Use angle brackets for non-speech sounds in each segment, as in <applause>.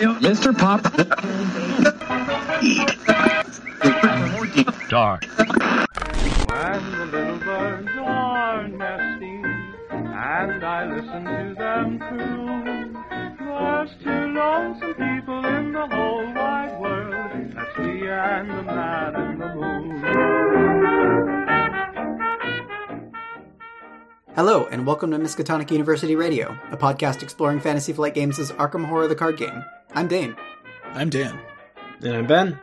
Mr. Pop. Dark. When the little birds are nesting and I listen to them croon, there's two lonesome people in the whole wide world. That's me and the man in the moon. Hello, and welcome to Miskatonic University Radio, a podcast exploring Fantasy Flight Games' Arkham Horror the Card Game. I'm Dane, I'm Dan. And I'm Ben.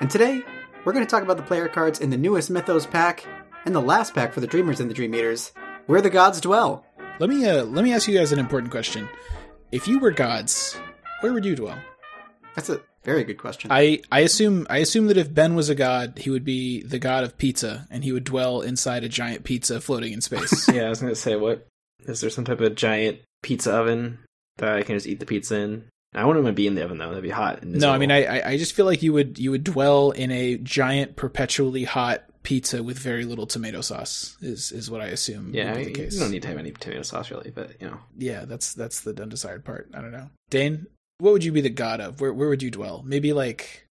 and today we're going to talk about the player cards in the newest Mythos pack and the last pack for the Dreamers and the Dream Eaters, Where the Gods Dwell. Let me uh, let me ask you guys an important question. If you were gods, where would you dwell? That's a very good question. I, I assume I assume that if Ben was a god, he would be the god of pizza, and he would dwell inside a giant pizza floating in space. <laughs> Yeah, I was gonna say, what is there some type of giant pizza oven that I can just eat the pizza in? I wouldn't want to be in the oven though; that'd be hot. no, I mean. I I- just feel like you would you would dwell in a giant perpetually hot pizza with very little tomato sauce. Is is what I assume. yeah, would I be the case. you don't need to have any tomato sauce really, but you know, Yeah, that's that's the undesired part. I don't know. Dane, what would you be the god of? Where where would you dwell? Maybe like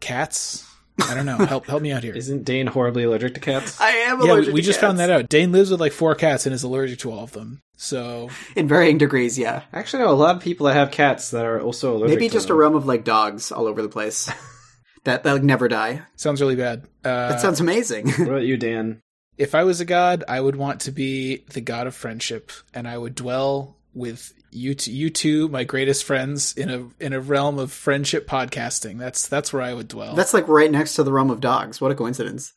cats? I don't know. Help help me out here. isn't Dane horribly allergic to cats? I am yeah, we, allergic we to just found that out. Dane lives with like four cats and is allergic to all of them. So In varying degrees, yeah. I actually know a lot of people that have cats that are also allergic. Maybe to just a realm of like dogs all over the place <laughs> that that never die. sounds really bad. Uh, That sounds amazing. What about you, Dan? if I was a god, I would want to be the god of friendship, and I would dwell with you, t- you two, my greatest friends, in a in a realm of friendship podcasting. That's that's where I would dwell. That's like right next to the realm of dogs. What a coincidence.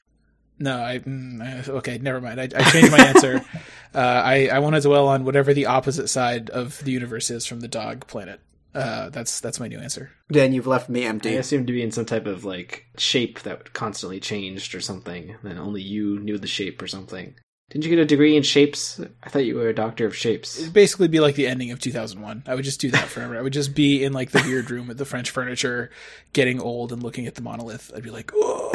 No, I mm, uh, okay, never mind. I, I changed my answer. <laughs> Uh, I I want to dwell on whatever the opposite side of the universe is from the dog planet. Uh, that's that's my new answer. Dan, you've left me empty. I empty. assumed to be in some type of like shape that constantly changed or something. And only you knew the shape or something. Didn't you get a degree in shapes? I thought you were a doctor of shapes. It'd basically be like the ending of 2001. I would just do that forever. I would just be in like the weird room with the French furniture, getting old and looking at the monolith. I'd be like, oh,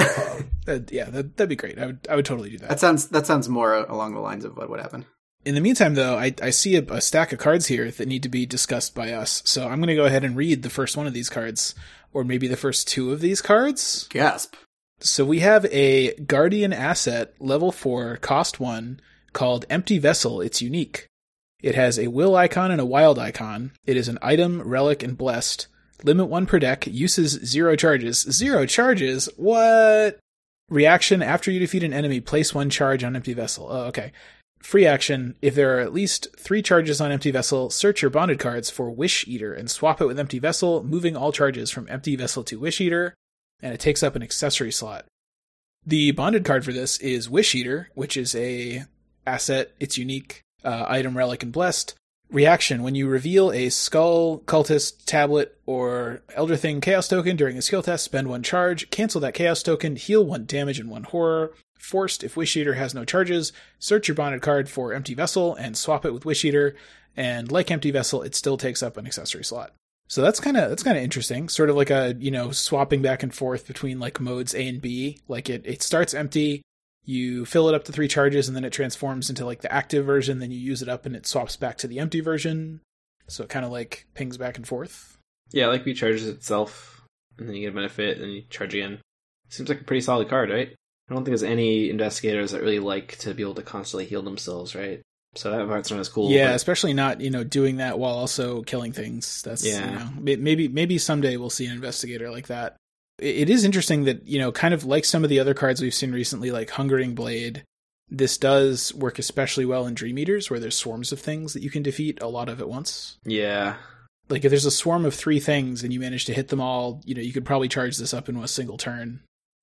that, yeah, that, that'd be great. I would I would totally do that. That sounds that sounds more along the lines of what would happen. In the meantime, though, I, I see a, a stack of cards here that need to be discussed by us. So I'm going to go ahead and read the first one of these cards, or maybe the first two of these cards. Gasp. So we have a Guardian asset, level 4, cost 1, called Empty Vessel. It's unique. It has a will icon and a wild icon. It is an item, relic, and blessed. Limit 1 per deck. Uses 0 charges. 0 charges? What? Reaction after you defeat an enemy, place 1 charge on Empty Vessel. Oh, okay. Free action. If there are at least 3 charges on Empty Vessel, search your bonded cards for Wish Eater and swap it with Empty Vessel, moving all charges from Empty Vessel to Wish Eater and it takes up an accessory slot. The bonded card for this is Wish Eater, which is a asset. It's unique. Uh, item, relic, and blessed. Reaction: When you reveal a skull, cultist, tablet, or elder thing chaos token during a skill test, spend one charge. Cancel that chaos token. Heal one damage and one horror. Forced: If Wish Eater has no charges, search your bonded card for Empty Vessel and swap it with Wish Eater. And like Empty Vessel, it still takes up an accessory slot. So that's kind of that's kind of interesting. Sort of like a you know swapping back and forth between like modes A and B. Like it it starts empty, you fill it up to three charges, and then it transforms into like the active version. Then you use it up, and it swaps back to the empty version. So it kind of like pings back and forth. Yeah, like recharges itself, and then you get a benefit, and you charge again. Seems like a pretty solid card, right? I don't think there's any investigators that really like to be able to constantly heal themselves, right? So that part's not as cool. yeah, but- especially not you know doing that while also killing things. That's Yeah. you know, maybe maybe someday we'll see an investigator like that. It is interesting that you know, kind of like some of the other cards we've seen recently, like Hungering Blade. This does work especially well in Dream Eaters, where there's swarms of things that you can defeat a lot of at once. yeah, Like if there's a swarm of three things and you manage to hit them all, you know, you could probably charge this up in a single turn.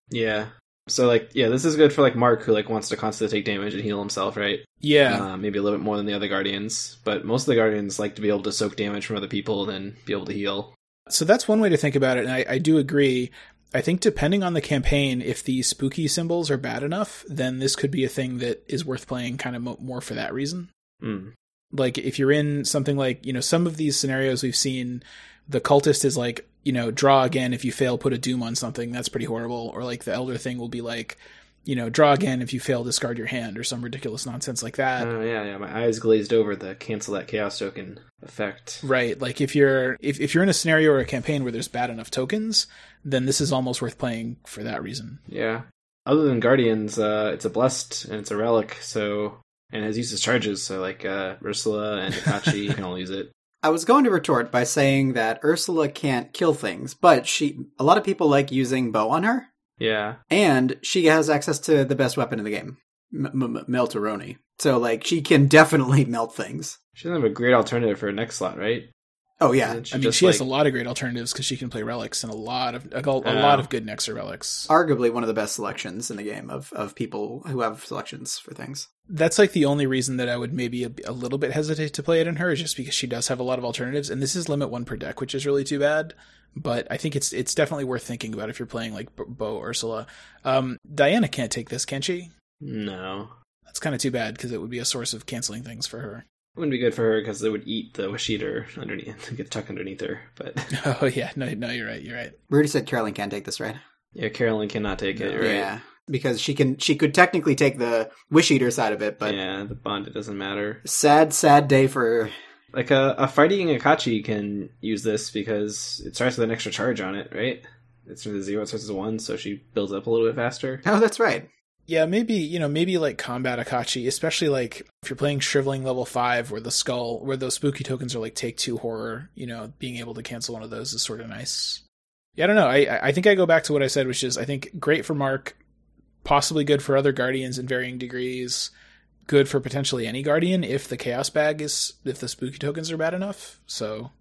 yeah. So like, yeah, this is good for like Mark, who like wants to constantly take damage and heal himself, right? Yeah, Uh, maybe a little bit more than the other guardians, but most of the guardians like to be able to soak damage from other people, and then be able to heal. So that's one way to think about it, and I, I do agree. I think depending on the campaign, if the spooky symbols are bad enough, then this could be a thing that is worth playing kind of mo- more for that reason. Mm. Like if you're in something like, you know, some of these scenarios we've seen, the cultist is like, you know, draw again if you fail, put a doom on something. That's pretty horrible. Or like the elder thing will be like, you know, draw again if you fail, discard your hand, or some ridiculous nonsense like that. Oh yeah, yeah. My eyes glazed over the cancel that chaos token effect. Right. Like if you're if, if you're in a scenario or a campaign where there's bad enough tokens, then this is almost worth playing for that reason. Yeah. Other than guardians, uh, it's a blessed and it's a relic. So and it has uses charges. So like uh, Ursula and Akachi <laughs> can all use it. I was going to retort by saying that Ursula can't kill things, but she a lot of people like using bow on her, Yeah. and she has access to the best weapon in the game, M- M- Melteroni. So like she can definitely <laughs> melt things. She doesn't have a great alternative for her next slot, right? Oh yeah, Isn't I mean, just she has a lot of great alternatives because she can play relics and a lot of a, a Yeah. lot of good Nexer relics. arguably one of the best selections in the game of of people who have selections for things. That's like the only reason that I would maybe a, a little bit hesitate to play it in her is just because she does have a lot of alternatives, and this is limit one per deck, which is really too bad. But I think it's it's definitely worth thinking about if you're playing like Bo Ursula. Um, Diana can't take this, can she? No. That's kind of too bad because it would be a source of canceling things for her. It wouldn't be good for her because it would eat the wish eater underneath, <laughs> get tucked underneath her. But <laughs> Oh yeah, no, no, you're right, you're right. We already said Carolyn can't take this, right? yeah, Carolyn cannot take it. Right? Yeah, because she can. She could technically take the wish eater side of it, but yeah, the bond it doesn't matter. sad, sad day for. Like a, a fighting Akachi can use this because it starts with an extra charge on it, right? It's from the zero, it starts as a one, so she builds up a little bit faster. Oh, that's right. Yeah, maybe you know, maybe like combat Akachi, especially like if you're playing Shriveling level five, where the skull, where those spooky tokens are like take two horror. You know, being able to cancel one of those is sort of nice. Yeah, I don't know. I I think I go back to what I said, which is I think great for Mark, possibly good for other guardians in varying degrees, good for potentially any guardian if the chaos bag is if the spooky tokens are bad enough. So,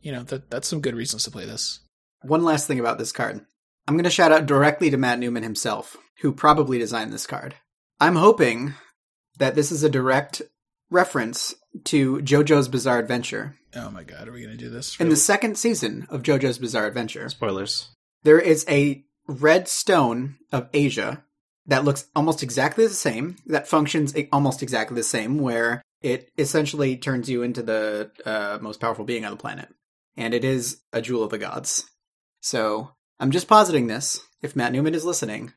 you know, that that's some good reasons to play this. One last thing about this card. I'm going to shout out directly to Matt Newman himself, who probably designed this card. I'm hoping that this is a direct reference to JoJo's Bizarre Adventure. Oh my god, are we gonna do this? In the second season of JoJo's Bizarre Adventure, Spoilers. there is a red stone of Asia that looks almost exactly the same, that functions almost exactly the same, where it essentially turns you into the uh, most powerful being on the planet. And it is a jewel of the gods. So I'm just positing this. If Matt Newman is listening,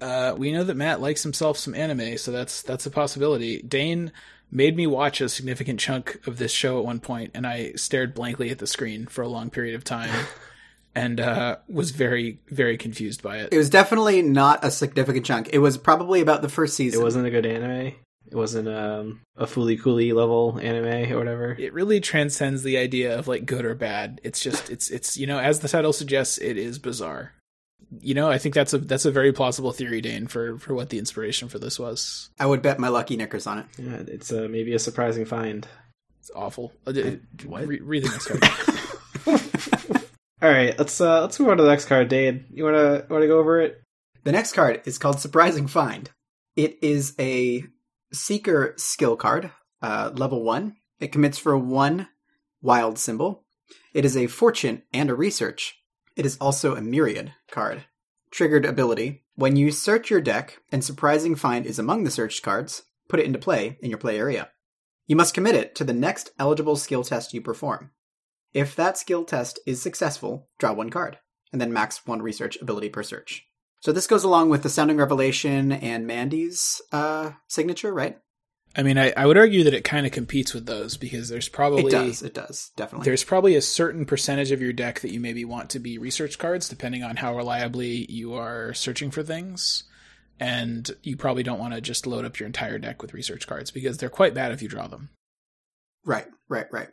Uh, we know that Matt likes himself some anime, so that's that's a possibility. Dane made me watch a significant chunk of this show at one point, and I stared blankly at the screen for a long period of time, <laughs> and uh, was very very confused by it. it was definitely not a significant chunk. It was probably about the first season. It wasn't a good anime. It wasn't um, a Fooly Cooly level anime or whatever. It really transcends the idea of like good or bad. It's just it's it's you know as the title suggests, it is bizarre. You know, I think that's a that's a very plausible theory, Dane, for for what the inspiration for this was. I would bet my lucky knickers on it. Yeah, it's uh, maybe a surprising find. It's awful. Uh, d- what? Re- read the next card. <laughs> All right, let's uh, let's move on to the next card. Dane. you wanna wanna go over it? The next card is called Surprising Find. It is a Seeker skill card, uh, level 1. It commits for one wild symbol. It is a fortune and a research. It is also a myriad card. Triggered ability. When you search your deck and Surprising Find is among the searched cards, put it into play in your play area. You must commit it to the next eligible skill test you perform. If that skill test is successful, draw one card, and then max one research ability per search. So this goes along with the Astounding Revelation and Mandy's uh, signature, right? I mean, I, I would argue that it kind of competes with those because there's probably It does. It does definitely. there's probably a certain percentage of your deck that you maybe want to be research cards, depending on how reliably you are searching for things. And you probably don't want to just load up your entire deck with research cards because they're quite bad if you draw them. Right, right, right.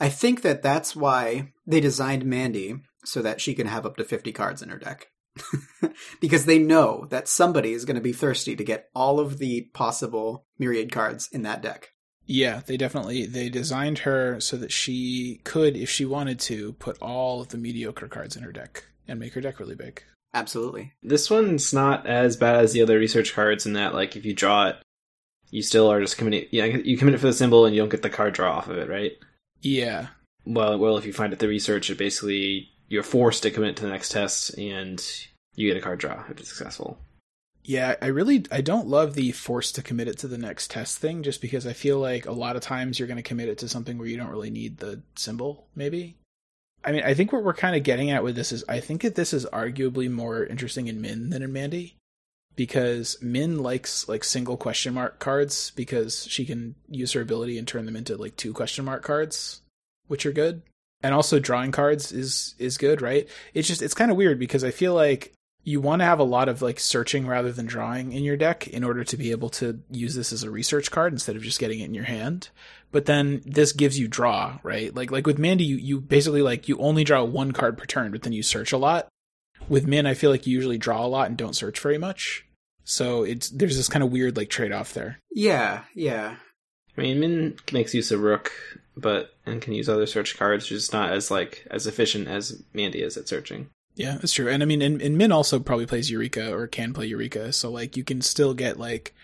I think that that's why they designed Mandy so that she can have up to 50 cards in her deck. <laughs> because they know that somebody is going to be thirsty to get all of the possible myriad cards in that deck. Yeah, they definitely they designed her so that she could, if she wanted to, put all of the mediocre cards in her deck and make her deck really big. Absolutely. This one's not as bad as the other research cards in that, like, if you draw it, you still are just committing. Yeah, you commit it for the symbol and you don't get the card draw off of it, right? Yeah, Well, well, if you find it the research, it basically you're forced to commit to the next test, and you get a card draw if it's successful. Yeah, I really I don't love the force to commit it to the next test thing just because I feel like a lot of times you're going to commit it to something where you don't really need the symbol maybe. I mean, I think what we're kind of getting at with this is I think that this is arguably more interesting in Minh than in Mandy because Minh likes like single question mark cards because she can use her ability and turn them into like two question mark cards, which are good. And also drawing cards is is good, right? It's just it's kind of weird because I feel like you want to have a lot of like searching rather than drawing in your deck in order to be able to use this as a research card instead of just getting it in your hand. But then this gives you draw, right? Like like with Mandy, you, you basically like you only draw one card per turn, but then you search a lot. With Minh, I feel like you usually draw a lot and don't search very much. So it's there's this kind of weird like trade off there. Yeah, yeah. I mean, Minh makes use of Rook, but and can use other search cards, just not as like as efficient as Mandy is at searching. Yeah, that's true. And I mean, and, and Minh also probably plays Eureka or can play Eureka, so like you can still get like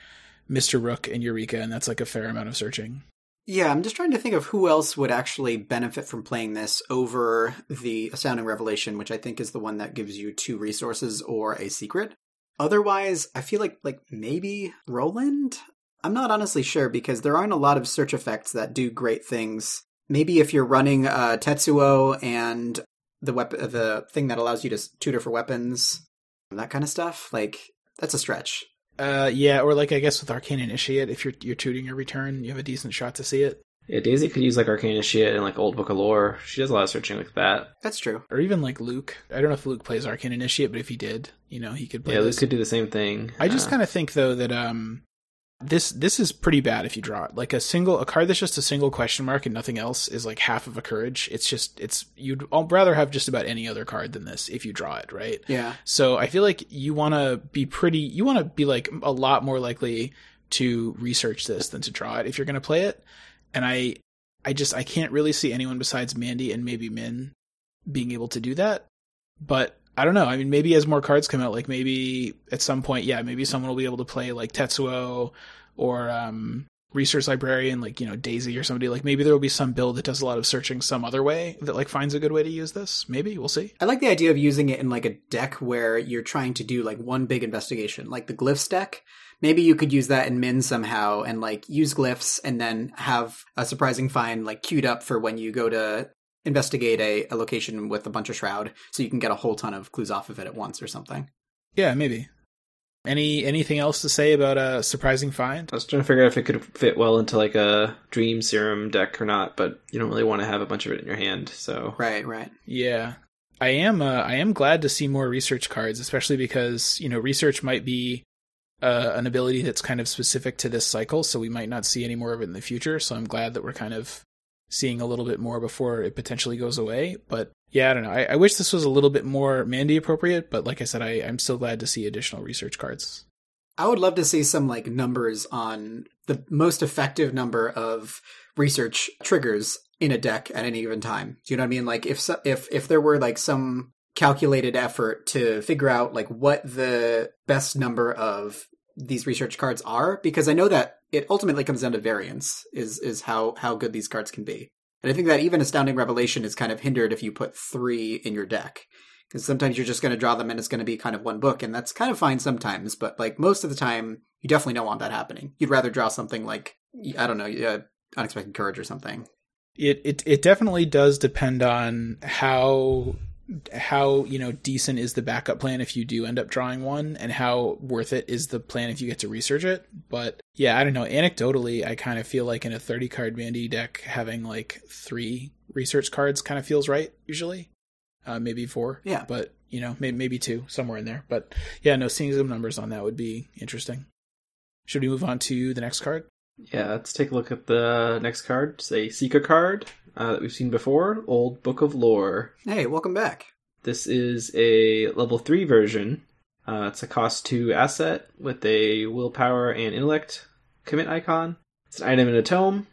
Mr. Rook and Eureka, and that's like a fair amount of searching. Yeah, I'm just trying to think of who else would actually benefit from playing this over the Astounding Revelation, which I think is the one that gives you two resources or a secret. Otherwise, I feel like like maybe Roland. I'm not honestly sure because there aren't a lot of search effects that do great things. Maybe if you're running uh, Tetsuo and the weapon, the thing that allows you to tutor for weapons, that kind of stuff, like that's a stretch. Uh, yeah, or like I guess with Arcane Initiate, if you're you're tutoring your return, you have a decent shot to see it. Yeah, Daisy could use like Arcane Initiate and like Old Book of Lore. She does a lot of searching like that. That's true. Or even like Luke. I don't know if Luke plays Arcane Initiate, but if he did, you know, he could play. Yeah, this. Luke could do the same thing. I just Uh, kind of think though that um this this is pretty bad if you draw it. Like a single a card that's just a single question mark and nothing else is like half of a courage. It's just it's you'd I'd rather have just about any other card than this if you draw it, right? Yeah. So I feel like you want to be pretty you want to be like a lot more likely to research this than to draw it if you're going to play it. And I I just I can't really see anyone besides Mandy and maybe Minh being able to do that. But I don't know. I mean, maybe as more cards come out, like maybe at some point, yeah, maybe someone will be able to play like Tetsuo or um, Research Librarian, like you know Daisy or somebody. Like maybe there will be some build that does a lot of searching some other way that like finds a good way to use this. Maybe we'll see. I like the idea of using it in like a deck where you're trying to do like one big investigation, like the glyphs deck. Maybe you could use that in Minh somehow and like use glyphs and then have a surprising find like queued up for when you go to investigate a, a location with a bunch of shroud so you can get a whole ton of clues off of it at once or something. Yeah, maybe. Any anything else to say about a surprising find? I was trying to figure out if it could fit well into like a Dream Serum deck or not, but you don't really want to have a bunch of it in your hand. So Right, right. Yeah. I am uh, I am glad to see more research cards, especially because, you know, research might be uh, an ability that's kind of specific to this cycle, so we might not see any more of it in the future. So I'm glad that we're kind of seeing a little bit more before it potentially goes away. But yeah, I don't know. I, I wish this was a little bit more Mandy appropriate, but like I said, I, I'm still glad to see additional research cards. I would love to see some like numbers on the most effective number of research triggers in a deck at any given time. Do you know what I mean? Like if so, if if there were like some calculated effort to figure out like what the best number of these research cards are because I know that it ultimately comes down to variance is is how how good these cards can be. And I think that even astounding revelation is kind of hindered if you put 3 in your deck because sometimes you're just going to draw them and it's going to be kind of one book and that's kind of fine sometimes but like most of the time you definitely don't want that happening you'd rather draw something like i don't know uh, unexpected courage or something It it it definitely does depend on how how you know decent is the backup plan if you do end up drawing one and how worth it is the plan if you get to research it. But yeah i don't know. Anecdotally i kind of feel like in a 30 card mandy deck having like three research cards kind of feels right usually. Uh, maybe four. Yeah. but you know maybe, maybe two somewhere in there. But yeah no seeing some numbers on that would be interesting. Should we move on to the next card? Yeah, let's take a look at the next card. It's a Seeker card uh, that we've seen before, Old Book of Lore. hey welcome back This is a level 3 version. Uh, it's a cost 2 asset with a willpower and intellect commit icon. It's an item in a tome,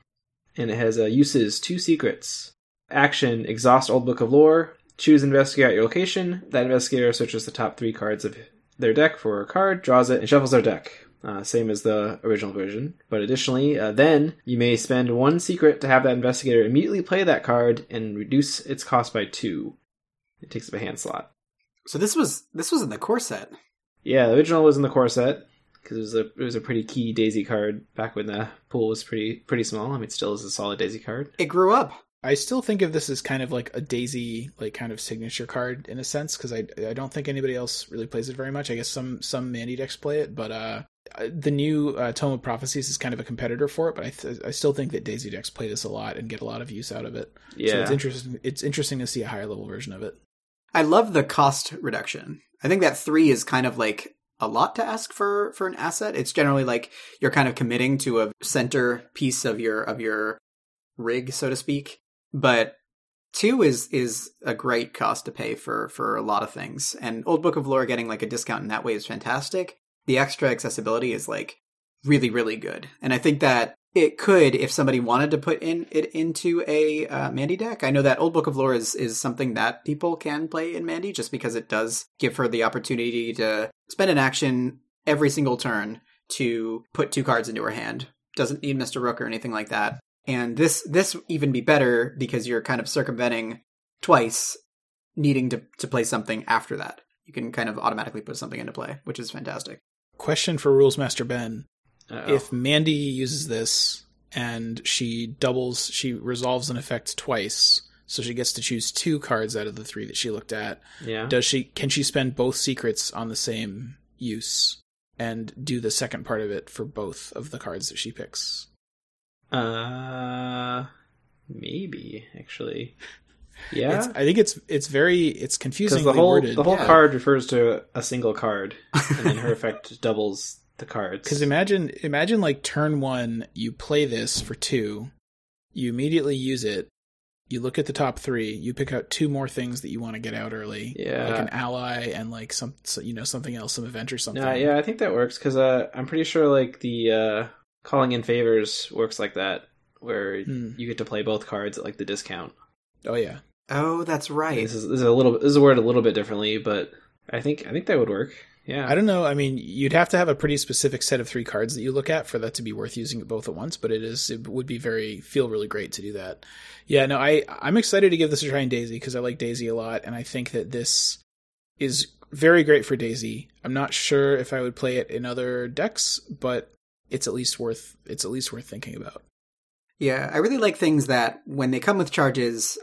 and it has uh, uses two secrets. Action Exhaust Old Book of Lore. Choose Investigate at your location. That investigator searches the top three cards of their deck for a card, draws it, and shuffles their deck. Uh, same as the original version. But additionally, uh, then you may spend one secret to have that investigator immediately play that card and reduce its cost by two. It takes up a hand slot. so this was this was in the core set Yeah, the original was in the core set because it was a it was a pretty key Daisy card back when the pool was pretty pretty small. I mean, it still is a solid Daisy card. it grew up I still think of this as kind of like a Daisy, like kind of signature card in a sense, because I I don't think anybody else really plays it very much. I guess some some Mandy decks play it, but uh, the new uh, Tome of Prophecies is kind of a competitor for it. But I th- I still think that Daisy decks play this a lot and get a lot of use out of it. Yeah. So it's interesting. It's interesting to see a higher level version of it. I love the cost reduction. I think that three is kind of like a lot to ask for for an asset. It's generally like you're kind of committing to a center piece of your of your rig, so to speak. But two is is a great cost to pay for for a lot of things. And Old Book of Lore getting like a discount in that way is fantastic. The extra accessibility is like really really good. And I think that it could if somebody wanted to put in it into a uh, Mandy deck. I know that Old Book of Lore is is something that people can play in Mandy just because it does give her the opportunity to spend an action every single turn to put two cards into her hand. Doesn't need Mr. Rook or anything like that. And this this even be better because you're kind of circumventing twice needing to, to play something after that. You can kind of automatically put something into play, which is fantastic. Question for Rules Master Ben: Uh-oh. If Mandy uses this and she doubles, she resolves an effect twice, so she gets to choose two cards out of the three that she looked at. yeah. Does she? Can she spend both secrets on the same use and do the second part of it for both of the cards that she picks? Uh, maybe actually. Yeah, It's, I think it's it's very it's because confusingly the whole worded. the whole yeah. card refers to a single card, and then her <laughs> effect doubles the cards. Because imagine imagine like turn one, you play this for two, you immediately use it. You look at the top three. You pick out two more things that you want to get out early, Yeah. like an ally and like some, so- you know, something else, some event or something. Yeah, yeah, I think that works because uh, I'm pretty sure like the uh, calling in favors works like that, where Hmm. you get to play both cards at like the discount. Oh yeah. Oh, that's right. This is, this is a little this is worded a little bit differently, but I think I think that would work. Yeah, I don't know. I mean, you'd have to have a pretty specific set of three cards that you look at for that to be worth using it both at once. But it is, it would be very feel really great to do that. Yeah, no, I I'm excited to give this a try in Daisy because I like Daisy a lot, and I think that this is very great for Daisy. I'm not sure if I would play it in other decks, but it's at least worth it's at least worth thinking about. Yeah, I really like things that when they come with charges,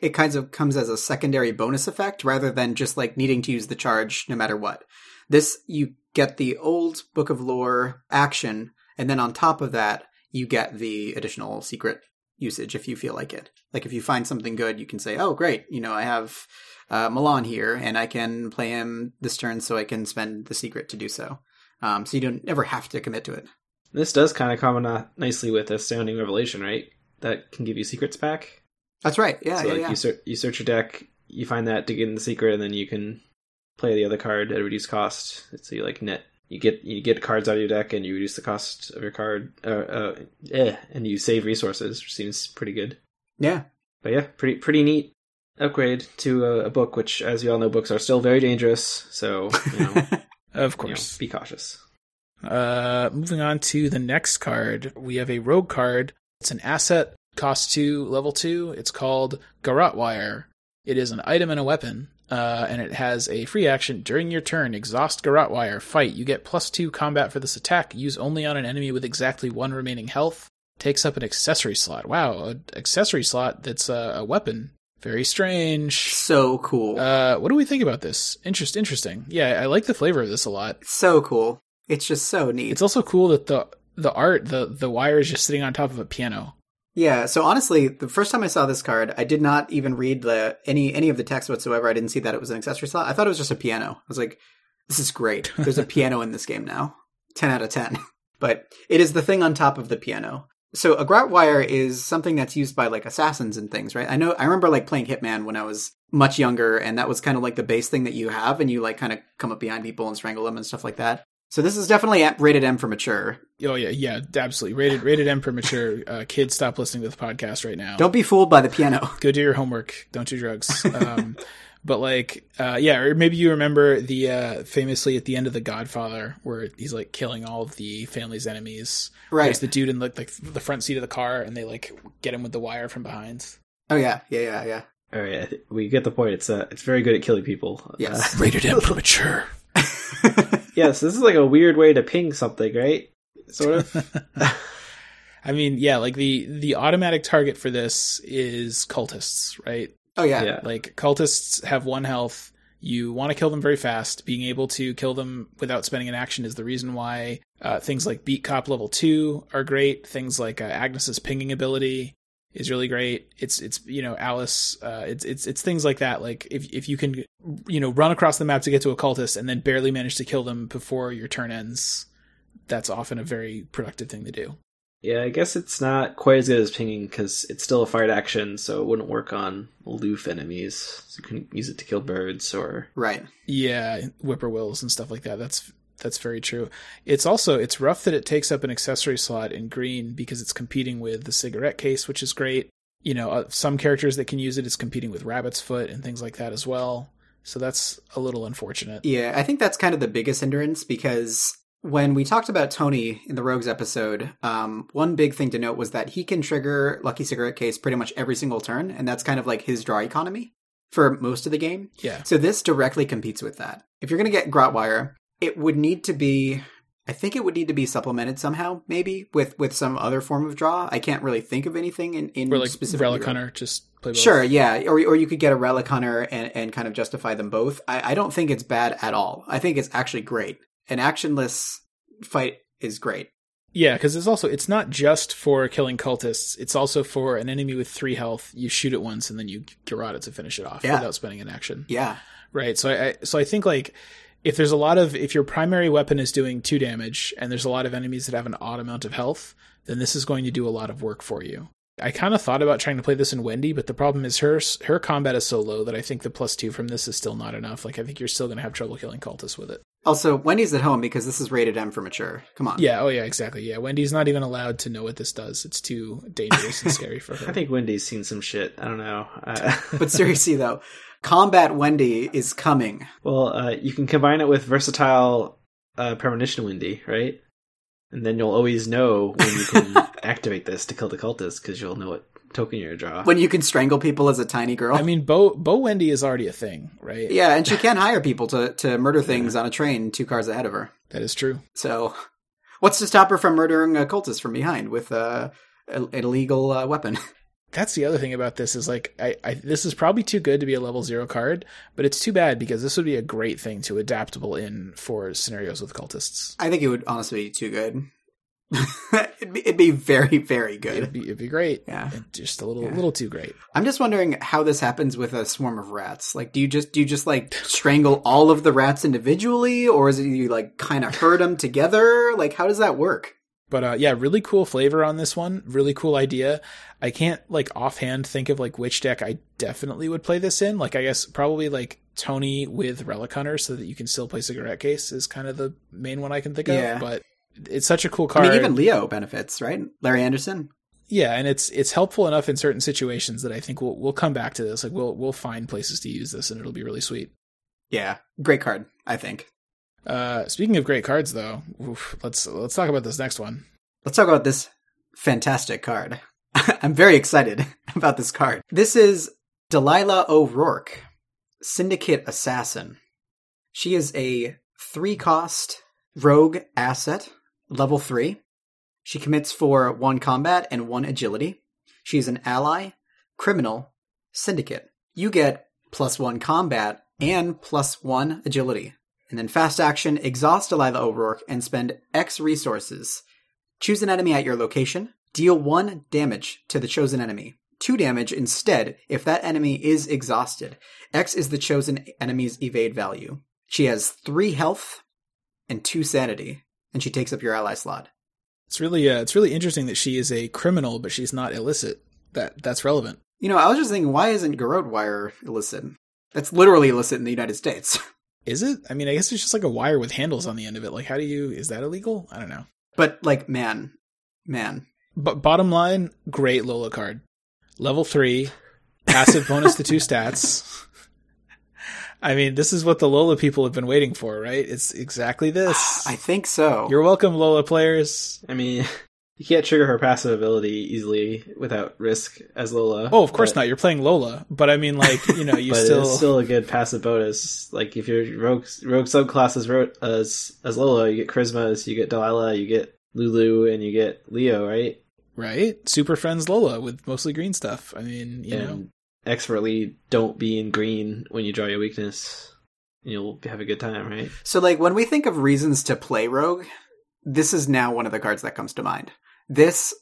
it kind of comes as a secondary bonus effect rather than just like needing to use the charge no matter what. This, you get the old Book of Lore action, and then on top of that, you get the additional secret usage if you feel like it. Like if you find something good, you can say, oh, great, you know, I have uh, Milan here, and I can play him this turn so I can spend the secret to do so. Um, so you don't ever have to commit to it. this does kind of come nicely with Astounding Revelation, right? That can give you secrets back. That's right. Yeah, so yeah, like yeah. you search you search your deck, you find that to get in the secret, and then you can play the other card at a reduced cost. So you like net you get you get cards out of your deck, and you reduce the cost of your card, uh, uh, eh, and you save resources, which seems pretty good. yeah. But yeah, pretty pretty neat upgrade to a, a book, which, as you all know, books are still very dangerous. So you know, <laughs> Of you know, course. be cautious. Uh, moving on to the next card, we have a rogue card. It's an asset, cost two, level two. It's called Garrote Wire. It is an item and a weapon, uh, and it has a free action during your turn. Exhaust Garrote Wire. Fight. You get plus two combat for this attack. Use only on an enemy with exactly one remaining health. Takes up an accessory slot. Wow, an accessory slot that's a, a weapon. Very strange. So cool. Uh, what do we think about this? Interest, interesting. Yeah, I like the flavor of this a lot. so cool. It's just so neat. It's also cool that the the art, the the wire is just sitting on top of a piano. Yeah. So honestly, the first time I saw this card, I did not even read the any any of the text whatsoever. I didn't see that it was an accessory slot. I thought it was just a piano. I was like, this is great. There's a piano in this game now. <laughs> Ten out of ten. <laughs> But it is the thing on top of the piano. So a garrote wire is something that's used by like assassins and things, right? I know I remember like playing Hitman when I was much younger, and that was kind of like the base thing that you have, and you like kind of come up behind people and strangle them and stuff like that. So this is definitely rated M for mature. Oh yeah, yeah, absolutely. Rated rated M for mature. Uh, kids, stop listening to the podcast right now. Don't be fooled by the piano. <laughs> go do your homework. Don't do drugs. Um, <laughs> but like, uh, yeah, or maybe you remember the uh, famously at the end of The Godfather, where he's like killing all of the family's enemies. Right. There's the dude in like, like the front seat of the car, and they like get him with the wire from behind. Oh yeah, yeah, yeah, yeah. Oh yeah, we get the point. It's uh, it's very good at killing people. Yes. Rated M for mature. <laughs> Yes, this is like a weird way to ping something, right? Sort of. <laughs> I mean, yeah, like the the automatic target for this is cultists, right? Oh yeah. Yeah. Like cultists have one health. You want to kill them very fast. Being able to kill them without spending an action is the reason why uh, things like Beat Cop level two are great. Things like uh, Agnes's pinging ability is really great. It's it's you know Alice. Uh, it's it's it's things like that. Like if if you can you know run across the map to get to a cultist and then barely manage to kill them before your turn ends, that's often a very productive thing to do. Yeah, I guess it's not quite as good as pinging because it's still a fired action, so it wouldn't work on aloof enemies. So you can use it to kill birds or Right. Yeah, whippoorwills and stuff like that. That's that's very true. It's also it's rough that it takes up an accessory slot in green because it's competing with the cigarette case, which is great. You know, uh, some characters that can use it is competing with rabbit's foot and things like that as well. So that's a little unfortunate. Yeah, I think that's kind of the biggest hindrance because when we talked about Tony in the Rogues episode, um, one big thing to note was that he can trigger Lucky Cigarette Case pretty much every single turn, and that's kind of like his draw economy for most of the game. Yeah. So this directly competes with that. If you're going to get Garrote Wire, it would need to be. I think it would need to be supplemented somehow, maybe with with some other form of draw. I can't really think of anything in in Or like specifically. Relic Hunter, just play both. Sure, yeah, or or you could get a relic hunter and, and kind of justify them both. I, I don't think it's bad at all. I think it's actually great. An actionless fight is great. Yeah, because it's also it's not just for killing cultists. It's also for an enemy with three health. You shoot it once and then you garrote it to finish it off Yeah. without spending an action. Yeah, Right. So I, I so I think like if there's a lot of if your primary weapon is doing two damage and there's a lot of enemies that have an odd amount of health, then this is going to do a lot of work for you. I kind of thought about trying to play this in Wendy, but the problem is her her combat is so low that I think the plus two from this is still not enough. Like I think you're still going to have trouble killing cultists with it. Also, Wendy's at home because this is rated M for mature. Come on. Yeah. Oh yeah. Exactly. Yeah. Wendy's not even allowed to know what this does. It's too dangerous and <laughs> scary for her. I think Wendy's seen some shit. I don't know. Uh, But seriously though, Combat Wendy is coming. well, uh, you can combine it with versatile uh, premonition Wendy, right? And then you'll always know when you can <laughs> activate this to kill the cultist because you'll know what token you're draw. When you can strangle people as a tiny girl. I mean, Bo Bo Wendy is already a thing, right? yeah, and she <laughs> can hire people to, to murder things on a train two cars ahead of her. That is true. So, what's to stop her from murdering a cultist from behind with uh, a, an illegal uh, weapon? <laughs> that's the other thing about this is like I, I this is probably too good to be a level zero card, but it's too bad because this would be a great thing to adaptable in for scenarios with cultists. I think it would honestly be too good. <laughs> it'd, be, it'd be very, very good. It'd be it'd be great. Yeah. And just a little Yeah. little too great. I'm just wondering how this happens with a swarm of rats. Like, do you just do you just like strangle all of the rats individually, or is it you like kind of herd them together? Like, how does that work? But uh, yeah, really cool flavor on this one. Really cool idea. I can't like offhand think of like which deck I definitely would play this in. Like I guess probably like Tony with Relic Hunter, so that you can still play Cigarette Case is kind of the main one I can think Yeah. of. But it's such a cool card. I mean, even Leo benefits, right? Larry Anderson. yeah, and it's it's helpful enough in certain situations that I think we'll we'll come back to this. Like we'll we'll find places to use this, and it'll be really sweet. Yeah, great card. I think. Uh, speaking of great cards, though, oof, let's let's talk about this next one. Let's talk about this fantastic card. <laughs> I'm very excited <laughs> about this card. This is Delilah O'Rourke, Syndicate Assassin. She is a three cost rogue asset, level three. She commits for one combat and one agility. She is an ally, criminal, syndicate. You get plus one combat and plus one agility. And then fast action, exhaust Delilah O'Rourke and spend X resources. Choose an enemy at your location. Deal one damage to the chosen enemy. Two damage instead if that enemy is exhausted. X is the chosen enemy's evade value. She has three health and two sanity, and she takes up your ally slot. It's really uh, it's really interesting that she is a criminal, but she's not illicit. That that's relevant. You know, I was just thinking, why isn't Garrote Wire illicit? That's literally illicit in the United States. <laughs> Is it? I mean, I guess it's just like a wire with handles on the end of it. Like, how do you? Is that illegal? I don't know. but, like, man, man. But bottom line, great Lola card. Level three, passive bonus to two <laughs> stats. I mean, this is what the Lola people have been waiting for, right? It's exactly this. <sighs> I think so. You're welcome, Lola players. I mean, you can't trigger her passive ability easily without risk as Lola. Oh, of course but- not. You're playing Lola, but I mean, like, you know, you <laughs> but still, it's still a good passive bonus. Like if your rogue rogue subclass as ro- as as Lola, you get Charisma, you get Delilah, you get Lulu, and you get Leo, right? right? Super Friends Lola with mostly green stuff. I mean, you and know, expertly don't be in green when you draw your weakness. You'll have a good time, right? So, like, when we think of reasons to play Rogue, this is now one of the cards that comes to mind. This,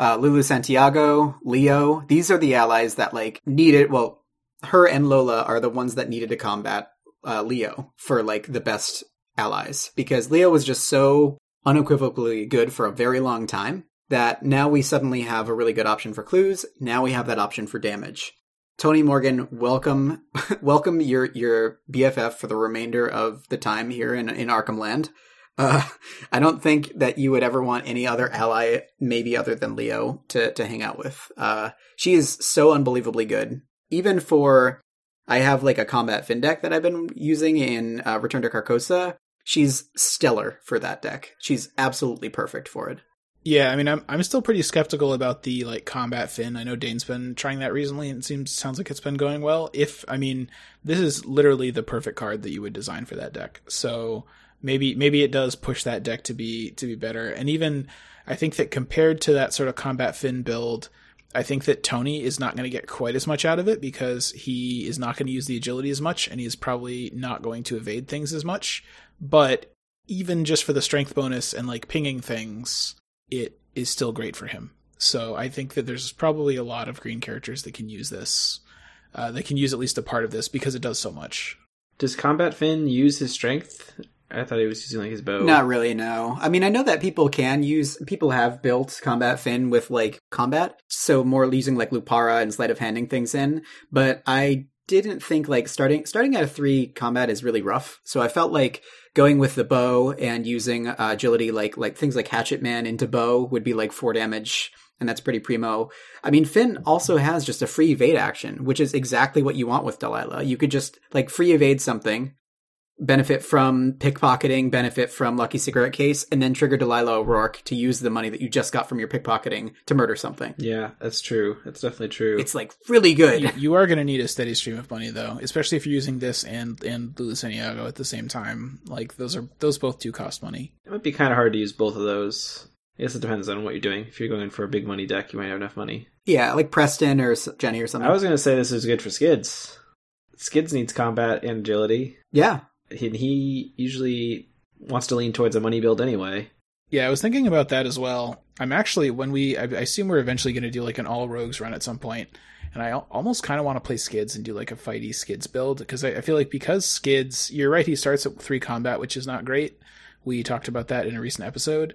uh, Lulu Santiago, Leo, these are the allies that, like, needed, well, her and Lola are the ones that needed to combat, uh, Leo for, like, the best allies. Because Leo was just so unequivocally good for a very long time that now we suddenly have a really good option for clues. Now we have that option for damage. Tony Morgan, welcome, <laughs> welcome your your BFF for the remainder of the time here in in Arkham Land. Uh, I don't think that you would ever want any other ally, maybe other than Leo, to to hang out with. Uh, she is so unbelievably good, even for. I have like a combat Finn deck that I've been using in uh, Return to Carcosa. She's stellar for that deck. She's absolutely perfect for it. yeah. I mean, I'm I'm still pretty skeptical about the like combat Finn. I know Dane's been trying that recently, and it seems sounds like it's been going well. If I mean, this is literally the perfect card that you would design for that deck. So maybe maybe it does push that deck to be to be better. And even I think that compared to that sort of combat Finn build, I think that Tony is not going to get quite as much out of it because he is not going to use the agility as much, and he's probably not going to evade things as much. But even just for the strength bonus and like pinging things, it is still great for him. So I think that there's probably a lot of green characters that can use this. Uh, they can use at least a part of this because it does so much. Does Combat Finn use his strength? I thought he was using like his bow. Not really, no. I mean, I know that people can use, people have built Combat Finn with like combat, so more using like Lupara and sleight of handing things in, but I didn't think like starting starting at a three combat is really rough. So I felt like going with the bow and using uh, agility like like things like Hatchet Man into bow would be like four damage, and that's pretty primo. I mean, Finn also has just a free evade action, which is exactly what you want with Delilah. You could just like free evade something, benefit from pickpocketing, benefit from Lucky Cigarette Case, and then trigger Delilah O'Rourke to use the money that you just got from your pickpocketing to murder something. Yeah, that's true. That's definitely true. It's like really good. You, you are going to need a steady stream of money though, especially if you're using this and and Lulu Santiago at the same time. Like those are those both do cost money. it might be kind of hard to use both of those. I guess it depends on what you're doing. If you're going for a big money deck, you might have enough money. Yeah, like Preston or Jenny or something. I was going to say this is good for Skids. Skids needs combat and agility. yeah, He, he usually wants to lean towards a money build anyway. Yeah, I was thinking about that as well. I'm actually when we I, I assume we're eventually going to do like an all rogues run at some point, and I al- almost kind of want to play Skids and do like a fighty Skids build because I, I feel like because Skids, you're right, he starts at three combat, which is not great. We talked about that in a recent episode,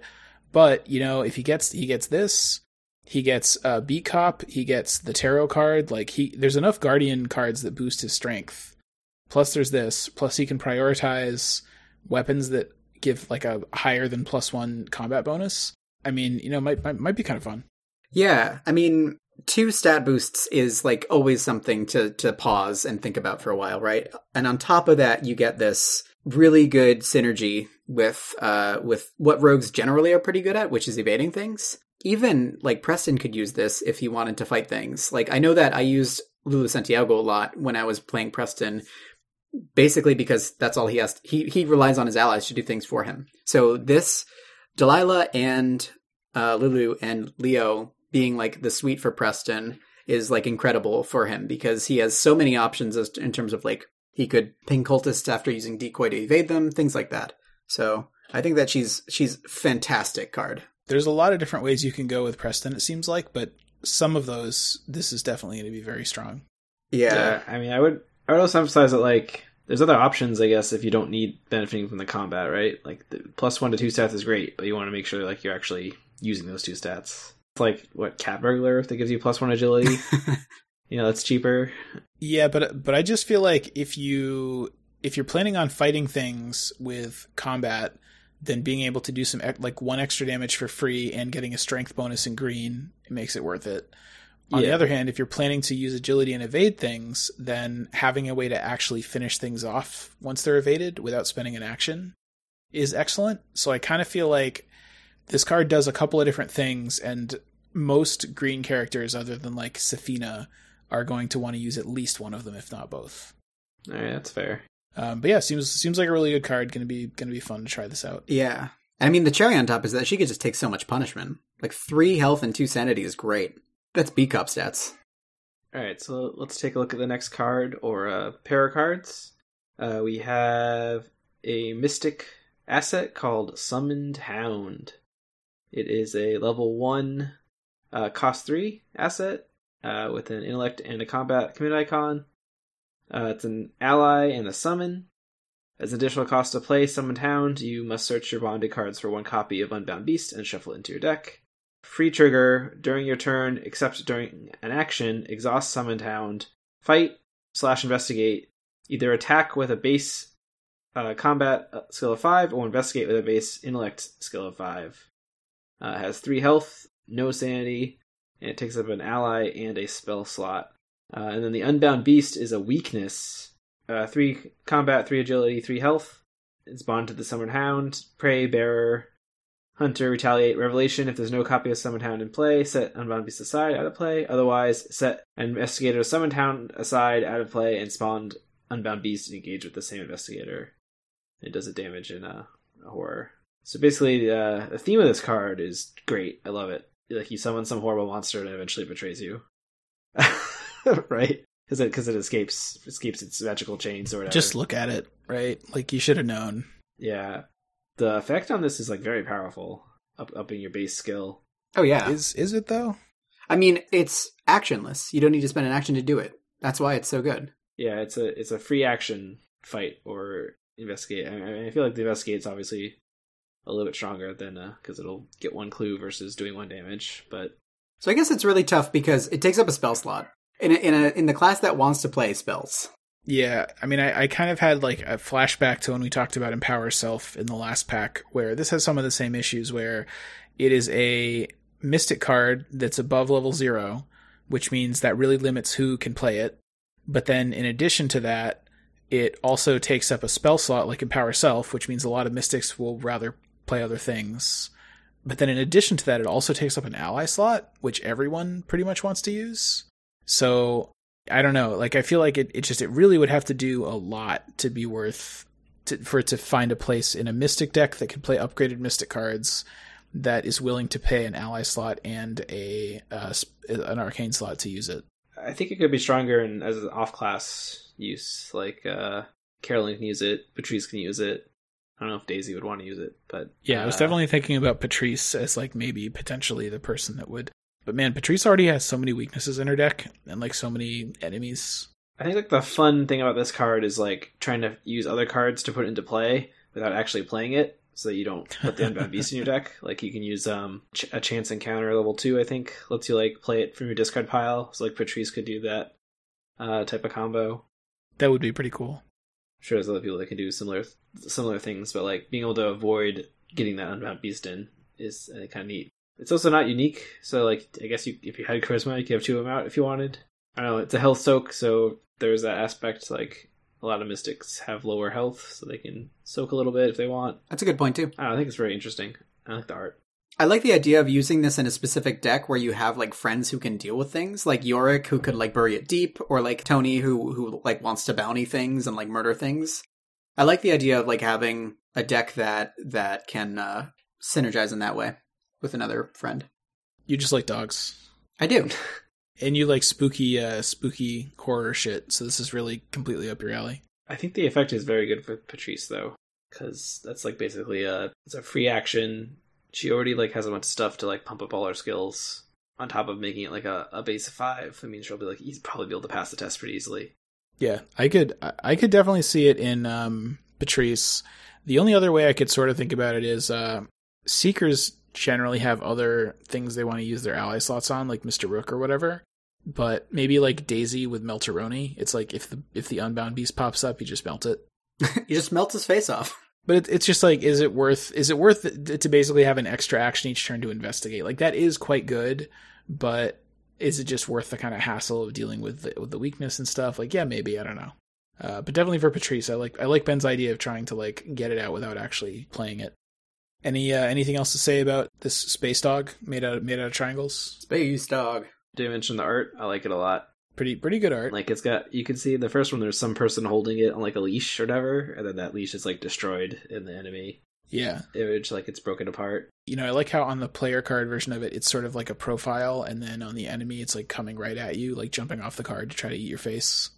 but you know if he gets he gets this, he gets uh, beat cop, he gets the tarot card. Like he there's enough guardian cards that boost his strength. Plus there's this. Plus he can prioritize weapons that give like a higher than plus one combat bonus. I mean, you know, might might, might be kind of fun. yeah. I mean, two stat boosts is like always something to to pause and think about for a while, right? And on top of that, you get this really good synergy with uh with what rogues generally are pretty good at, which is evading things. Even like Preston could use this if he wanted to fight things. Like I know that I used Lulu Santiago a lot when I was playing Preston, basically because that's all he has. To, he he relies on his allies to do things for him. So this Delilah and uh, Lulu and Leo being like the suite for Preston is like incredible for him because he has so many options as in terms of like he could ping cultists after using decoy to evade them, things like that. So I think that she's she's fantastic card. There's a lot of different ways you can go with Preston. It seems like, but some of those, this is definitely going to be very strong. Yeah. I mean, I would I would also emphasize that like there's other options, I guess, if you don't need benefiting from the combat, right? Like the plus one to two stats is great, but you want to make sure like you're actually using those two stats. It's like what cat burglar that gives you plus one agility. <laughs> you know, that's cheaper. Yeah, but but I just feel like if you if you're planning on fighting things with combat, then being able to do some like one extra damage for free and getting a strength bonus in green, it makes it worth it. On the other hand, if you're planning to use agility and evade things, then having a way to actually finish things off once they're evaded without spending an action is excellent. So I kind of feel like this card does a couple of different things, and most green characters, other than like Sefina, are going to want to use at least one of them, if not both. All right, that's fair. Um, but yeah, seems seems like a really good card. Going to be going to be fun to try this out. Yeah. I mean, the cherry on top is that she could just take so much punishment. Like three health and two sanity is great. That's Beat Cop stats. All right, so let's take a look at the next card or uh, pair of cards. Uh, we have a mystic asset called Summoned Hound. It is a level one, uh, cost three asset uh, with an intellect and a combat commit icon. Uh, it's an ally and a summon. As additional cost to play Summoned Hound, you must search your bonded cards for one copy of Unbound Beast and shuffle it into your deck. Free trigger during your turn, except during an action, exhaust Summoned Hound, fight slash investigate, either attack with a base uh, combat skill of five or investigate with a base intellect skill of five. Uh, has three health, no sanity, and it takes up an ally and a spell slot. Uh, and then the Unbound Beast is a weakness. Uh, three combat, three agility, three health. It's bonded to the Summoned Hound, Prey, Bearer, Hunter, Retaliate, Revelation. If there's no copy of Summon Hound in play, set Unbound Beast aside, out of play. Otherwise, set Investigator of Summoned Hound aside, out of play, and spawn Unbound Beast and engage with the same Investigator. It does a damage in a, a horror. So basically, uh, the theme of this card is great. I love it. Like you summon some horrible monster and it eventually betrays you, <laughs> right? Because it because it escapes escapes its magical chains or whatever. Just look at it, right? Like you should have known. yeah. The effect on this is like very powerful, up upping your base skill. Oh yeah. Is is it though? I mean, it's actionless. You don't need to spend an action to do it. That's why it's so good. Yeah, it's a it's a free action fight or investigate. I, mean, I feel like the investigate's obviously a little bit stronger than uh, because it'll get one clue versus doing one damage. But So I guess it's really tough because it takes up a spell slot in a, in a in the class that wants to play spells. Yeah, I mean, I, I kind of had like a flashback to when we talked about Empower Self in the last pack, where this has some of the same issues, where it is a mystic card that's above level zero, which means that really limits who can play it. But then in addition to that, it also takes up a spell slot like Empower Self, which means a lot of mystics will rather play other things. But then in addition to that, it also takes up an ally slot, which everyone pretty much wants to use. So I don't know. Like I feel like it, it just it really would have to do a lot to be worth to, for it to find a place in a mystic deck that can play upgraded mystic cards that is willing to pay an ally slot and a uh, an arcane slot to use it. I think it could be stronger in as an off class use. Like uh, Carolyn can use it, Patrice can use it. I don't know if Daisy would want to use it, but Yeah, I was uh, definitely thinking about Patrice as like maybe potentially the person that would. But man, Patrice already has so many weaknesses in her deck and like so many enemies. I think like the fun thing about this card is like trying to use other cards to put into play without actually playing it, so that you don't put the unbound beast in your <laughs> deck. Like you can use um ch- a chance encounter level two, I think, lets you like play it from your discard pile. So like Patrice could do that uh, type of combo. That would be pretty cool. I'm sure there's other people that can do similar similar things, but like being able to avoid getting that unbound beast in is uh, kind of neat. It's also not unique, so like I guess you if you had charisma, you could have two of them out if you wanted. I don't know. It's a health soak, so there's that aspect. Like a lot of mystics have lower health, so they can soak a little bit if they want. That's a good point too. I, don't know, I think it's very interesting. I like the art. I like the idea of using this in a specific deck where you have like friends who can deal with things, like Yorick who could like bury it deep, or like Tony who who like wants to bounty things and like murder things. I like the idea of like having a deck that that can uh, synergize in that way with another friend. You just like dogs. I do. <laughs> And you like spooky uh spooky horror shit, so this is really completely up your alley. I think the effect is very good for Patrice though, because that's like basically a it's a free action. She already like has a bunch of stuff to like pump up all her skills on top of making it like a, a base of five. I mean, she'll be like he's probably be able to pass the test pretty easily. Yeah, I could I- I could definitely see it in um Patrice. The only other way I could sort of think about it is uh seekers generally have other things they want to use their ally slots on, like Mr. Rook or whatever. But maybe like Daisy with Melteroni, it's like if the if the unbound beast pops up, you just melt it. <laughs> you just melt his face off. But it, it's just like, is it worth? Is it worth it to basically have an extra action each turn to investigate? Like that is quite good, but is it just worth the kind of hassle of dealing with the, with the weakness and stuff? Like, yeah, maybe I don't know. Uh, but definitely for Patrice, I like I like Ben's idea of trying to like get it out without actually playing it. Any uh, anything else to say about this space dog made out of, made out of triangles? Space dog. Did I mention the art? I like it a lot. Pretty pretty good art. Like it's got you can see in the first one there's some person holding it on like a leash or whatever, and then that leash is like destroyed in the enemy. Yeah. image, like it's broken apart. You know, I like how on the player card version of it, it's sort of like a profile, and then on the enemy, it's like coming right at you, like jumping off the card to try to eat your face.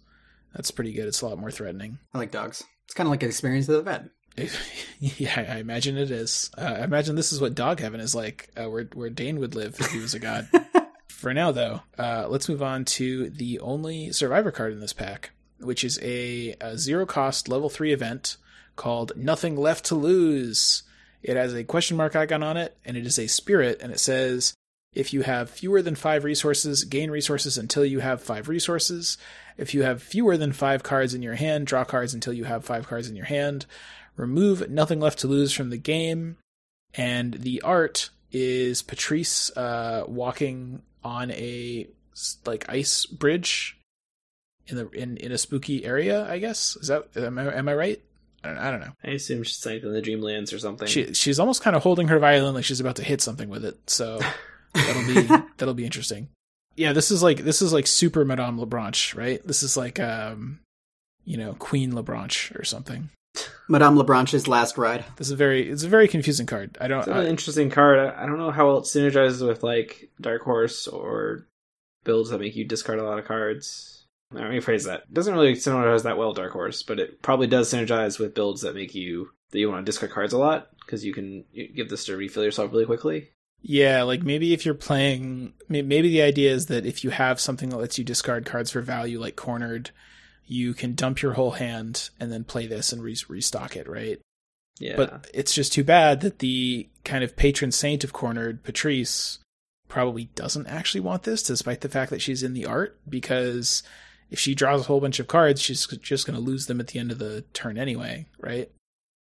That's pretty good. It's a lot more threatening. I like dogs. It's kind of like an experience of the vet. <laughs> yeah, I imagine it is. Uh, I imagine this is what dog heaven is like, uh, where where Dane would live if he was a god. <laughs> For now, though, uh, let's move on to the only survivor card in this pack, which is a, a zero cost level three event called Nothing Left to Lose. It has a question mark icon on it, and it is a spirit, and it says if you have fewer than five resources, gain resources until you have five resources. If you have fewer than five cards in your hand, draw cards until you have five cards in your hand. Remove Nothing Left to Lose from the game. And the art is Patrice uh, walking on a like ice bridge in the in, in a spooky area. I guess is that am I am I right? I don't, I don't know. I assume she's like in the Dreamlands or something. She she's almost kind of holding her violin like she's about to hit something with it. So <laughs> that'll be that'll be interesting. Yeah, this is like this is like super Madame Labranche, right? This is like um you know, Queen Labranche or something. Madame Labranche's last ride. This is very it's a very confusing card. I don't It's an I, interesting card. I I don't know how well it synergizes with like Dark Horse or builds that make you discard a lot of cards. Let me phrase that. It doesn't really synergize that well, Dark Horse, but it probably does synergize with builds that make you that you want to discard cards a lot because you can give this to refill yourself really quickly. Yeah, like maybe if you're playing, maybe the idea is that if you have something that lets you discard cards for value, like cornered, you can dump your whole hand and then play this and re- restock it, right? Yeah, But it's just too bad that the kind of patron saint of cornered, Patrice, probably doesn't actually want this, despite the fact that she's in the art, because if she draws a whole bunch of cards, she's just going to lose them at the end of the turn anyway, right?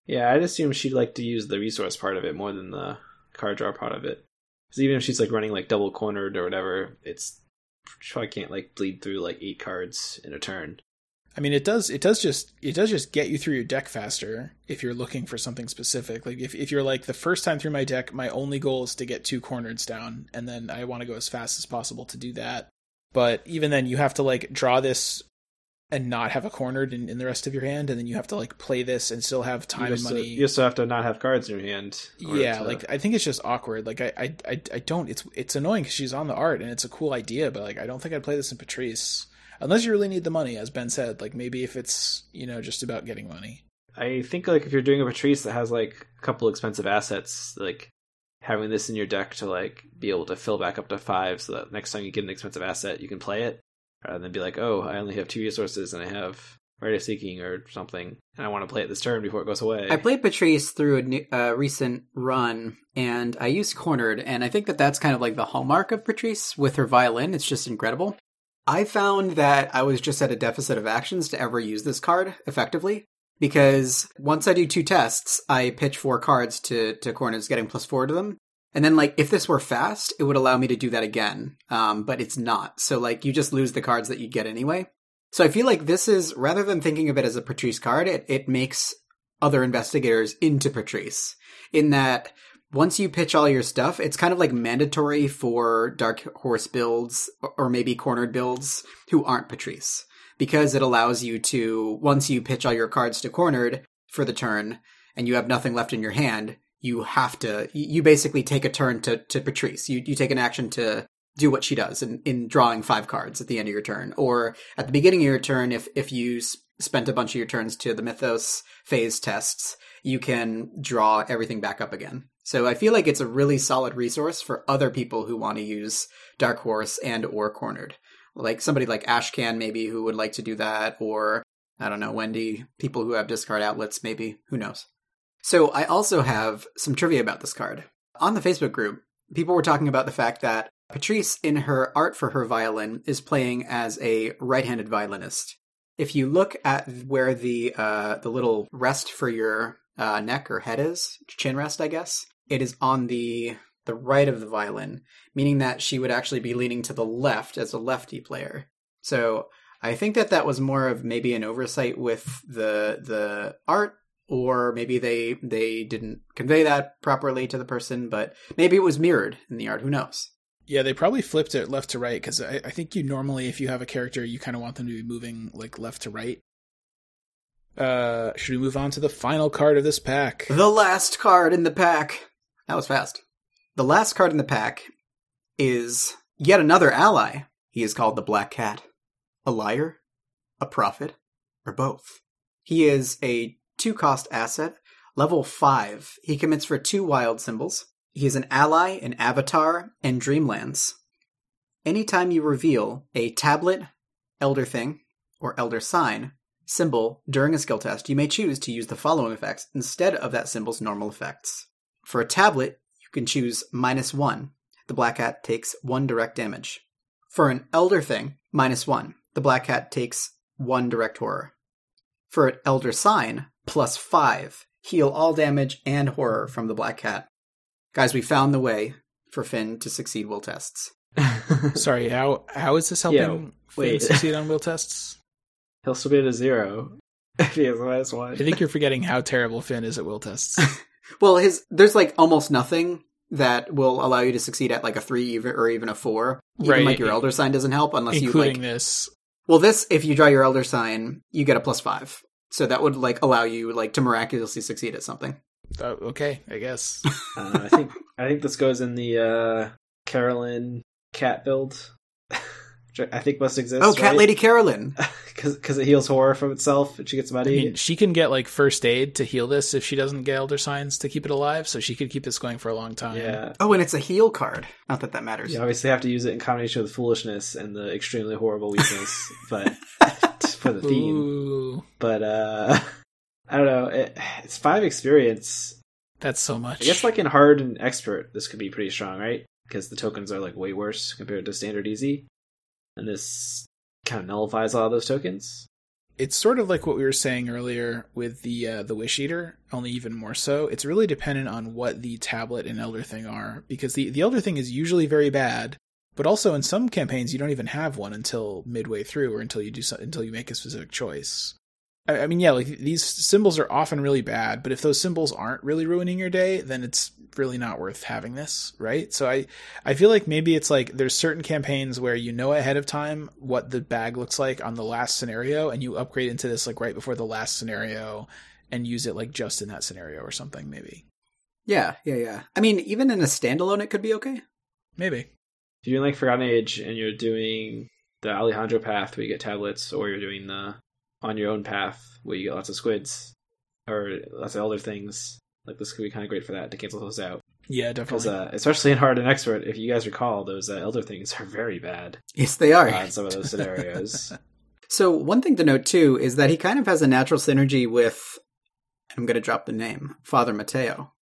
yeah. I'd assume she'd like to use the resource part of it more than the card draw part of it. Because even if she's like running like double cornered or whatever, it's she probably can't like bleed through like eight cards in a turn. I mean, it does. It does just. It does just get you through your deck faster if you're looking for something specific. Like if if you're like the first time through my deck, my only goal is to get two corners down, and then I want to go as fast as possible to do that. But even then, you have to like draw this and not have a cornered in, in the rest of your hand, and then you have to like play this and still have time and money. You also have to not have cards in your hand. yeah, to- like I think it's just awkward. Like I I I, I don't. It's it's annoying because she's on the art and it's a cool idea, but like I don't think I'd play this in Patrice unless you really need the money, as Ben said. Like maybe if it's you know just about getting money. I think like if you're doing a Patrice that has like a couple expensive assets, like having this in your deck to like be able to fill back up to five, so that next time you get an expensive asset, you can play it, rather than be like, oh, I only have two resources and I have Rite of Seeking or something, and I want to play it this turn before it goes away. I played Patrice through a new, uh, recent run, and I used cornered, and I think that that's kind of like the hallmark of Patrice with her violin. It's just incredible. I found that I was just at a deficit of actions to ever use this card effectively because once I do two tests, I pitch four cards to to corners, getting plus four to them. And then, like, if this were fast, it would allow me to do that again. Um, but it's not. So, like, you just lose the cards that you get anyway. So I feel like this is, rather than thinking of it as a Patrice card, it, it makes other investigators into Patrice. In that, once you pitch all your stuff, it's kind of like mandatory for Dark Horse builds, or maybe cornered builds, who aren't Patrice. Because it allows you to, once you pitch all your cards to cornered for the turn, and you have nothing left in your hand, you have to, you basically take a turn to, to Patrice. You, you take an action to do what she does in, in drawing five cards at the end of your turn. Or at the beginning of your turn, if, if you spent a bunch of your turns to the Mythos phase tests, you can draw everything back up again. So I feel like it's a really solid resource for other people who want to use Dark Horse and or Cornered. Like somebody like Ashcan maybe who would like to do that, or I don't know, Wendy, people who have discard outlets maybe, who knows. So I also have some trivia about this card. On the Facebook group, people were talking about the fact that Patrice, in her art for her violin, is playing as a right-handed violinist. If you look at where the uh, the little rest for your uh, neck or head is, chin rest, I guess, it is on the the right of the violin, meaning that she would actually be leaning to the left as a lefty player. So I think that that was more of maybe an oversight with the the art or maybe they they didn't convey that properly to the person, but maybe it was mirrored in the art. Who knows? Yeah, they probably flipped it left to right because I, I think you normally, if you have a character, you kind of want them to be moving like left to right. Uh, should we move on to the final card of this pack? The last card in the pack. That was fast. The last card in the pack is yet another ally. He is called the Black Cat. A liar, a prophet, or both. He is a two cost asset, level 5. He commits for two wild symbols. He is an ally in Avatar and Dreamlands. Anytime you reveal a tablet, Elder Thing, or Elder Sign symbol during a skill test, you may choose to use the following effects instead of that symbol's normal effects. For a tablet, you can choose minus 1. The Black Cat takes 1 direct damage. For an Elder Thing, minus 1. The Black Cat takes 1 direct horror. For an Elder Sign, plus 5. Heal all damage and horror from the Black Cat. Guys, we found the way for Finn to succeed will tests. <laughs> Sorry, how how is this helping Yeah, Finn wait. succeed on will tests? He'll still be at a zero if he has minus one. I think you're forgetting how terrible Finn is at will tests. <laughs> Well, his there's like almost nothing that will allow you to succeed at like a three even, or even a four. Even Right. like your elder sign doesn't help unless you like. this. Well, this if you draw your elder sign, you get a plus five. So that would like allow you like to miraculously succeed at something. Oh, okay, I guess. Uh, I think I think this goes in the uh, Carolyn cat build, which I think must exist. oh, Cat Lady Carolyn. <laughs> because it heals horror from itself and she gets I mean, she can get like first aid to heal this if she doesn't get elder signs to keep it alive, so she could keep this going for a long time. yeah, Oh, and it's a heal card. Not that that matters. you obviously have to use it in combination with foolishness and the extremely horrible weakness, <laughs> but <laughs> for the theme. Ooh, But uh, I don't know. It, it's five experience. that's so much. I guess like in hard and expert, this could be pretty strong, right? Because the tokens are like way worse compared to standard easy, and this kind of nullifies a lot of those tokens. it's sort of like what we were saying earlier with the uh, the wish eater only even more so it's really dependent on what the tablet and elder thing are because the the elder thing is usually very bad but also in some campaigns you don't even have one until midway through or until you do so, until you make a specific choice I, I mean yeah like these symbols are often really bad but if those symbols aren't really ruining your day then it's really not worth having this right so i I feel like maybe it's like there's certain campaigns where you know ahead of time what the bag looks like on the last scenario and you upgrade into this like right before the last scenario and use it like just in that scenario or something maybe. Yeah, yeah, yeah. I mean, even in a standalone, it could be okay. Maybe. If you're doing like Forgotten Age and you're doing the Alejandro path where you get tablets, or you're doing the on your own path where you get lots of squids or lots of other things, like this could be kind of great for that to cancel those out. Yeah, definitely. uh, especially in hard and expert, if you guys recall, those uh, elder things are very bad Yes, they are. in some of those scenarios. <laughs> So one thing to note too is that he kind of has a natural synergy with. I'm going to drop the name Father Mateo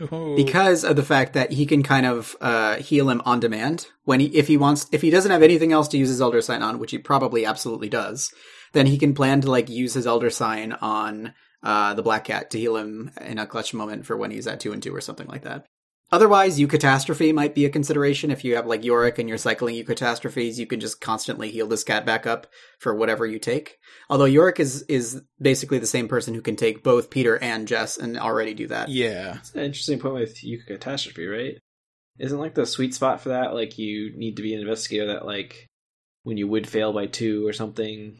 Ooh. because of the fact that he can kind of uh, heal him on demand when he if he wants if he doesn't have anything else to use his elder sign on, which he probably absolutely does. Then he can plan to like use his elder sign on uh, the black cat to heal him in a clutch moment for when he's at two and two or something like that. Otherwise, Eucatastrophe might be a consideration. If you have like Yorick and you're cycling Eucatastrophes, you can just constantly heal this cat back up for whatever you take. Although Yorick is is basically the same person who can take both Peter and Jess and already do that. yeah. That's an interesting point with Eucatastrophe, right? Isn't like the sweet spot for that like you need to be an investigator that like when you would fail by two or something.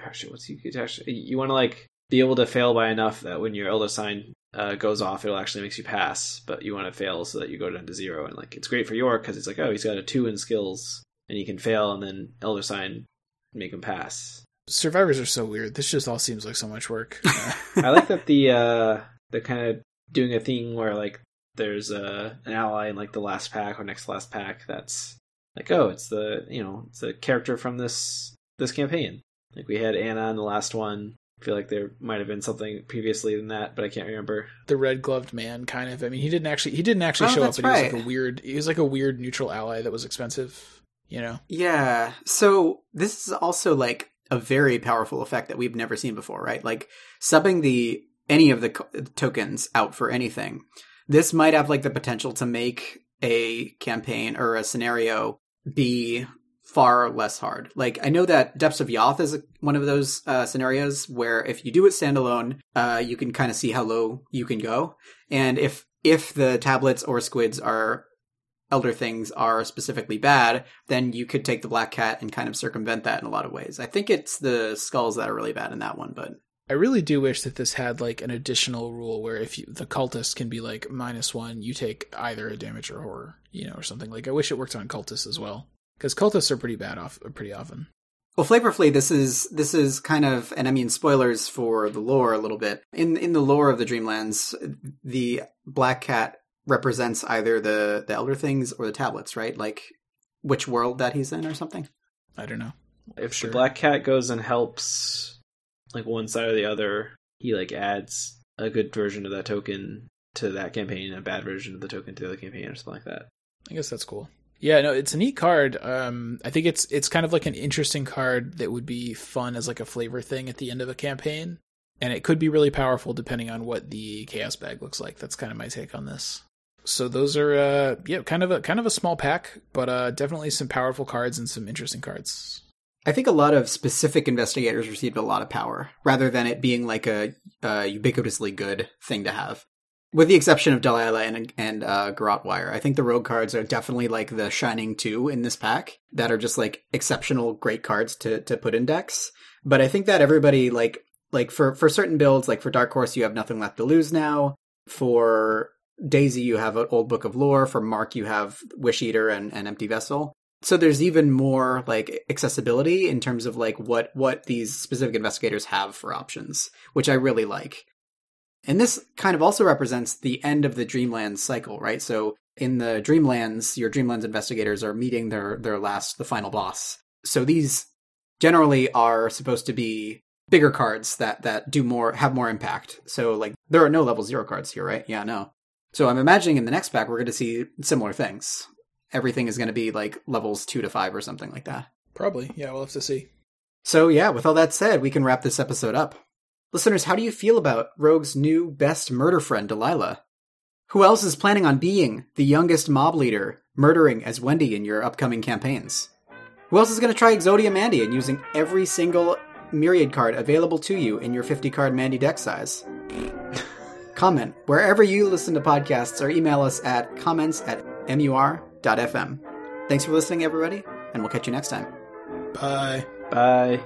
Actually, what's Eucatastrophe? You want to like be able to fail by enough that when your elder sign uh, goes off, it'll actually makes you pass. But you want to fail so that you go down to zero. And like it's great for York because it's like oh he's got a two in skills and he can fail and then elder sign make him pass. Survivors are so weird. This just all seems like so much work. <laughs> Uh, I like that the uh they're kind of doing a thing where like there's a an ally in like the last pack or next to last pack that's like oh it's the you know it's a character from this this campaign like we had Anna in the last one I feel like there might have been something previously than that but I can't remember the red gloved man kind of. I mean, he didn't actually he didn't actually Oh, show up, that's but he was like a weird he was like a weird neutral ally that was expensive, you know. Yeah. So this is also like a very powerful effect that we've never seen before, right? Like subbing the any of the co- tokens out for anything. This might have like the potential to make a campaign or a scenario be far less hard. Like I know that Depths of Yoth is one of those uh, scenarios where if you do it standalone, uh, you can kind of see how low you can go, and if if the tablets or squids are elder things are specifically bad, then you could take the black cat and kind of circumvent that in a lot of ways. I think it's the skulls that are really bad in that one, but I really do wish that this had like an additional rule where if you, the cultist can be like minus one, you take either a damage or horror, you know, or something. Like I wish it worked on cultists as well because cultists are pretty bad off pretty often. Well, flavorfully, this is this is kind of, and I mean spoilers for the lore a little bit. In in the lore of the Dreamlands, the black cat represents either the the Elder Things or the tablets, right? Like which world that he's in or something. I don't know. If Sure. the black cat goes and helps like one side or the other, he like adds a good version of that token to that campaign, and a bad version of the token to the other campaign, or something like that. I guess that's cool. Yeah, no, it's a neat card. Um, I think it's it's kind of like an interesting card that would be fun as like a flavor thing at the end of a campaign, and it could be really powerful depending on what the chaos bag looks like. That's kind of my take on this. So those are uh, yeah, kind of a kind of a small pack, but uh, definitely some powerful cards and some interesting cards. I think a lot of specific investigators received a lot of power rather than it being like a uh, ubiquitously good thing to have. With the exception of Delilah and, and uh, Garrote Wire, I think the rogue cards are definitely like the shining two in this pack that are just like exceptional great cards to, to put in decks. But I think that everybody like like for, for certain builds, like for Dark Horse, you have nothing left to lose now. For Daisy, you have an old book of lore. For Mark, you have Wish Eater and, and Empty Vessel so there's even more like accessibility in terms of like what what these specific investigators have for options which i really like and this kind of also represents the end of the dreamlands cycle right so in the dreamlands your dreamlands investigators are meeting their their last the final boss so these generally are supposed to be bigger cards that that do more have more impact so like there are no level zero cards here right yeah no so i'm imagining in the next pack we're going to see similar things everything is going to be like levels two to five or something like that. Probably, yeah. We'll have to see. So, yeah, with all that said, we can wrap this episode up. Listeners, how do you feel about Rogue's new best murder friend, Delilah? Who else is planning on being the youngest mob leader, murdering as Wendy in your upcoming campaigns? Who else is going to try Exodia Mandy and using every single myriad card available to you in your 50 card Mandy deck size? <laughs> Comment wherever you listen to podcasts or email us at comments at mur.fm. Thanks for listening, everybody, and we'll catch you next time. Bye. Bye.